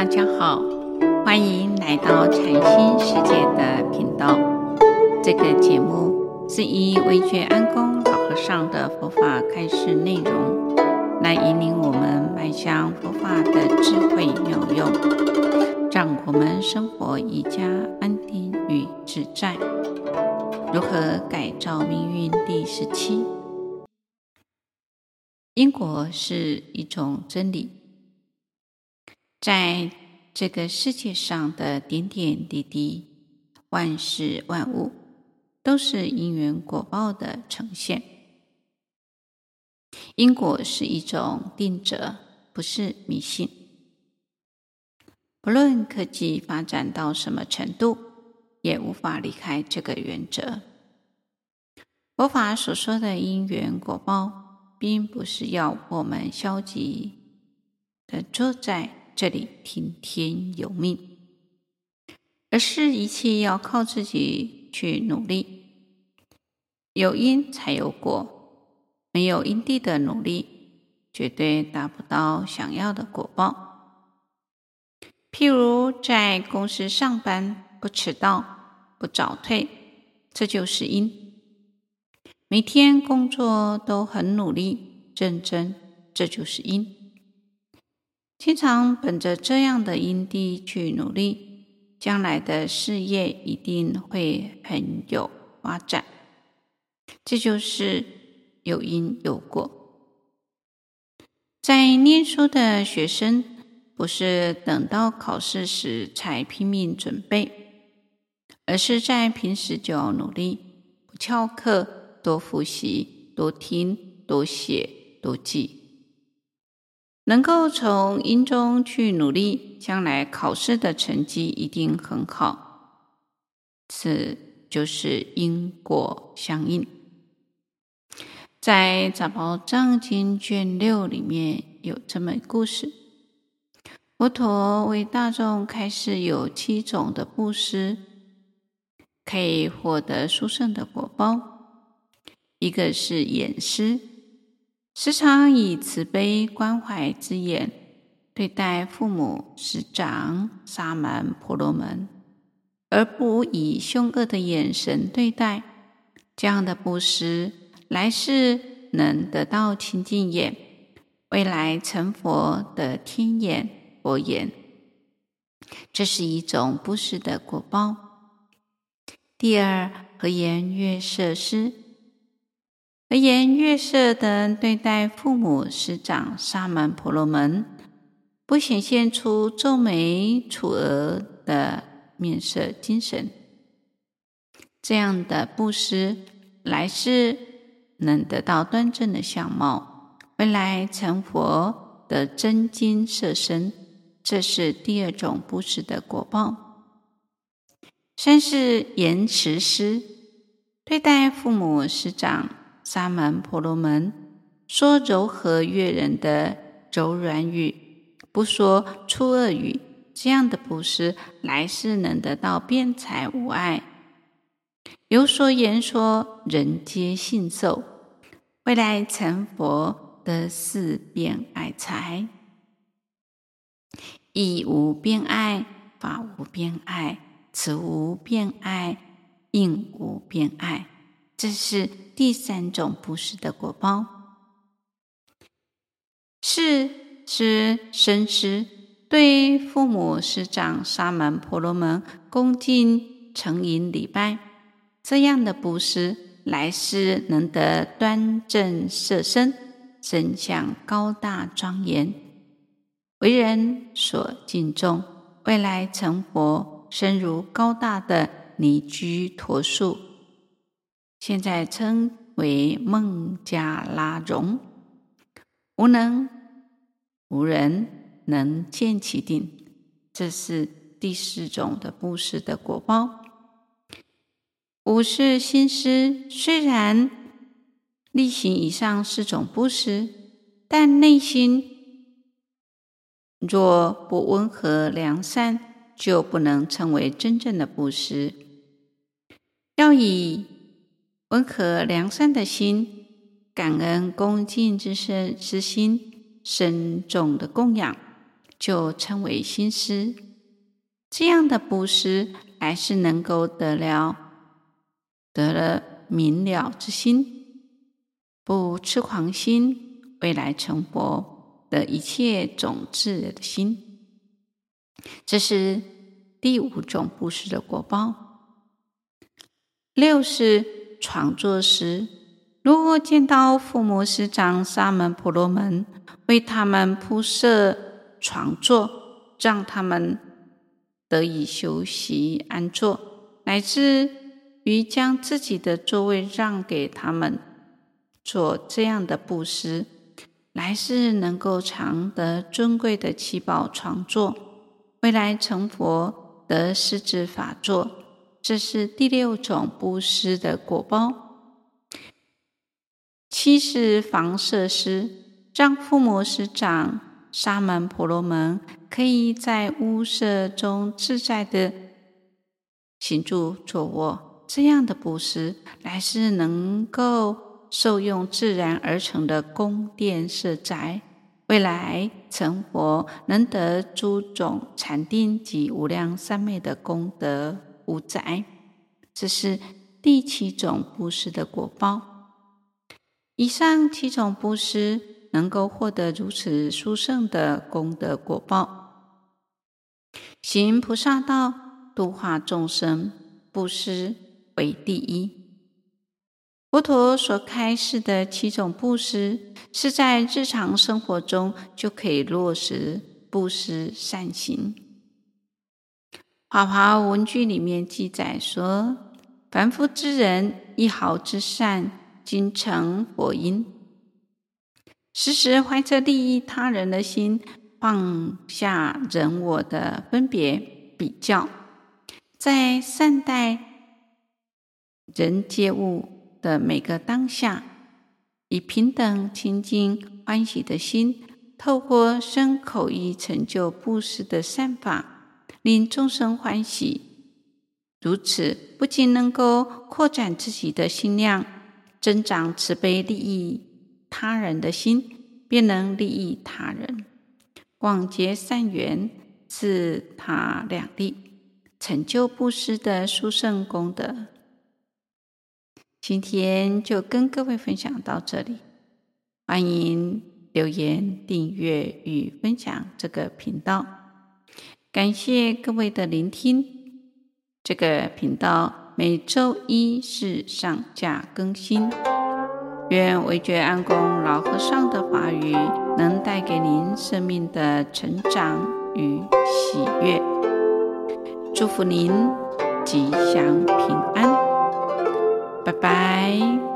大家好，欢迎来到禅心世界的频道。这个节目是以惟觉安公老和尚的佛法开示内容，来引领我们迈向佛法的智慧妙用，让我们生活更加安定与自在。如何改造命运？第十七，因果是一种真理。在这个世界上的点点滴滴，万事万物都是因缘果报的呈现。因果是一种定则，不是迷信。不论科技发展到什么程度，也无法离开这个原则。佛法所说的因缘果报，并不是要我们消极的坐在这里听天由命，而是一切要靠自己去努力。有因才有果，没有因地的努力，绝对达不到想要的果报。譬如在公司上班，不迟到，不早退，这就是因；每天工作都很努力、认真，这就是因。经常本着这样的因地去努力，将来的事业一定会很有发展。这就是有因有果。在念书的学生，不是等到考试时才拼命准备，而是在平时就要努力，不翘课，多复习，多听，多写，多记。能够从因中去努力，将来考试的成绩一定很好。此就是因果相应。在《杂宝藏经》卷六里面有这么一个故事：佛陀为大众开示，有七种的布施可以获得殊胜的果报。一个是眼施。时常以慈悲关怀之眼对待父母、师长、沙门、婆罗门，而不以凶恶的眼神对待，这样的布施，来世能得到清净眼，未来成佛得天眼、佛眼，这是一种布施的果报。第二，和颜悦色施。和颜悦色的对待父母、师长、沙门、婆罗门，不显现出皱眉蹙额的面色精神，这样的布施，来世能得到端正的相貌，未来成佛的真金色身，这是第二种布施的果报。三是言辞施，对待父母、师长。沙门婆罗门说柔和悦人的柔软语，不说粗恶语，这样的布施，来世能得到辩才无碍，有所言说，人皆信受，未来成佛得四辩爱财，义无辩爱，法无辩爱，词无辩爱，应无辩爱。这是第三种布施的果报。四是身施，对父母、师长、沙门、婆罗门恭敬诚迎礼拜，这样的布施，来世能得端正色身，身相高大庄严，为人所敬重，未来成佛，身如高大的尼居陀树。现在称为孟加拉榕，无能无人能见其顶，这是第四种的布施的果报。五是心施，虽然力行以上四种布施，但内心若不温和良善，就不能称为真正的布施。要以温和良善的心，感恩恭敬之身之心，深重的供养，就称为心施。这样的布施，还是能够得了得了明了之心，不痴狂心，未来成佛的一切种子的心。这是第五种布施的果报。六是床坐时，如果见到父母师长、沙门婆罗门，为他们铺设床座，让他们得以休息安坐，乃至于将自己的座位让给他们，做这样的布施，来世能够常得尊贵的七宝床座，未来成佛得狮子法座，这是第六种布施的果报。七是房舍施，让父母师长、沙门婆罗门可以在屋舍中自在的行住坐卧，这样的布施，来世能够受用自然而成的宫殿舍宅，未来成佛能得诸种禅定及无量三昧的功德五宅，这是第七种布施的果报。以上七种布施能够获得如此殊胜的功德果报，行菩萨道，度化众生，布施为第一。佛陀所开示的七种布施，是在日常生活中就可以落实布施善行。《华华文句》里面记载说：“凡夫之人，一毫之善。”今成佛因，时时怀着利益他人的心，放下人我的分别比较，在善待人接物的每个当下，以平等、清净、欢喜的心，透过身口意成就布施的善法，令众生欢喜。如此，不仅能够扩展自己的心量。增长慈悲利益他人的心，便能利益他人，广结善缘，自他两利，成就布施的殊胜功德。今天就跟各位分享到这里，欢迎留言、订阅与分享这个频道。感谢各位的聆听，这个频道。每周一是上架更新，愿惟觉安公老和尚的法语能带给您生命的成长与喜悦，祝福您吉祥平安，拜拜。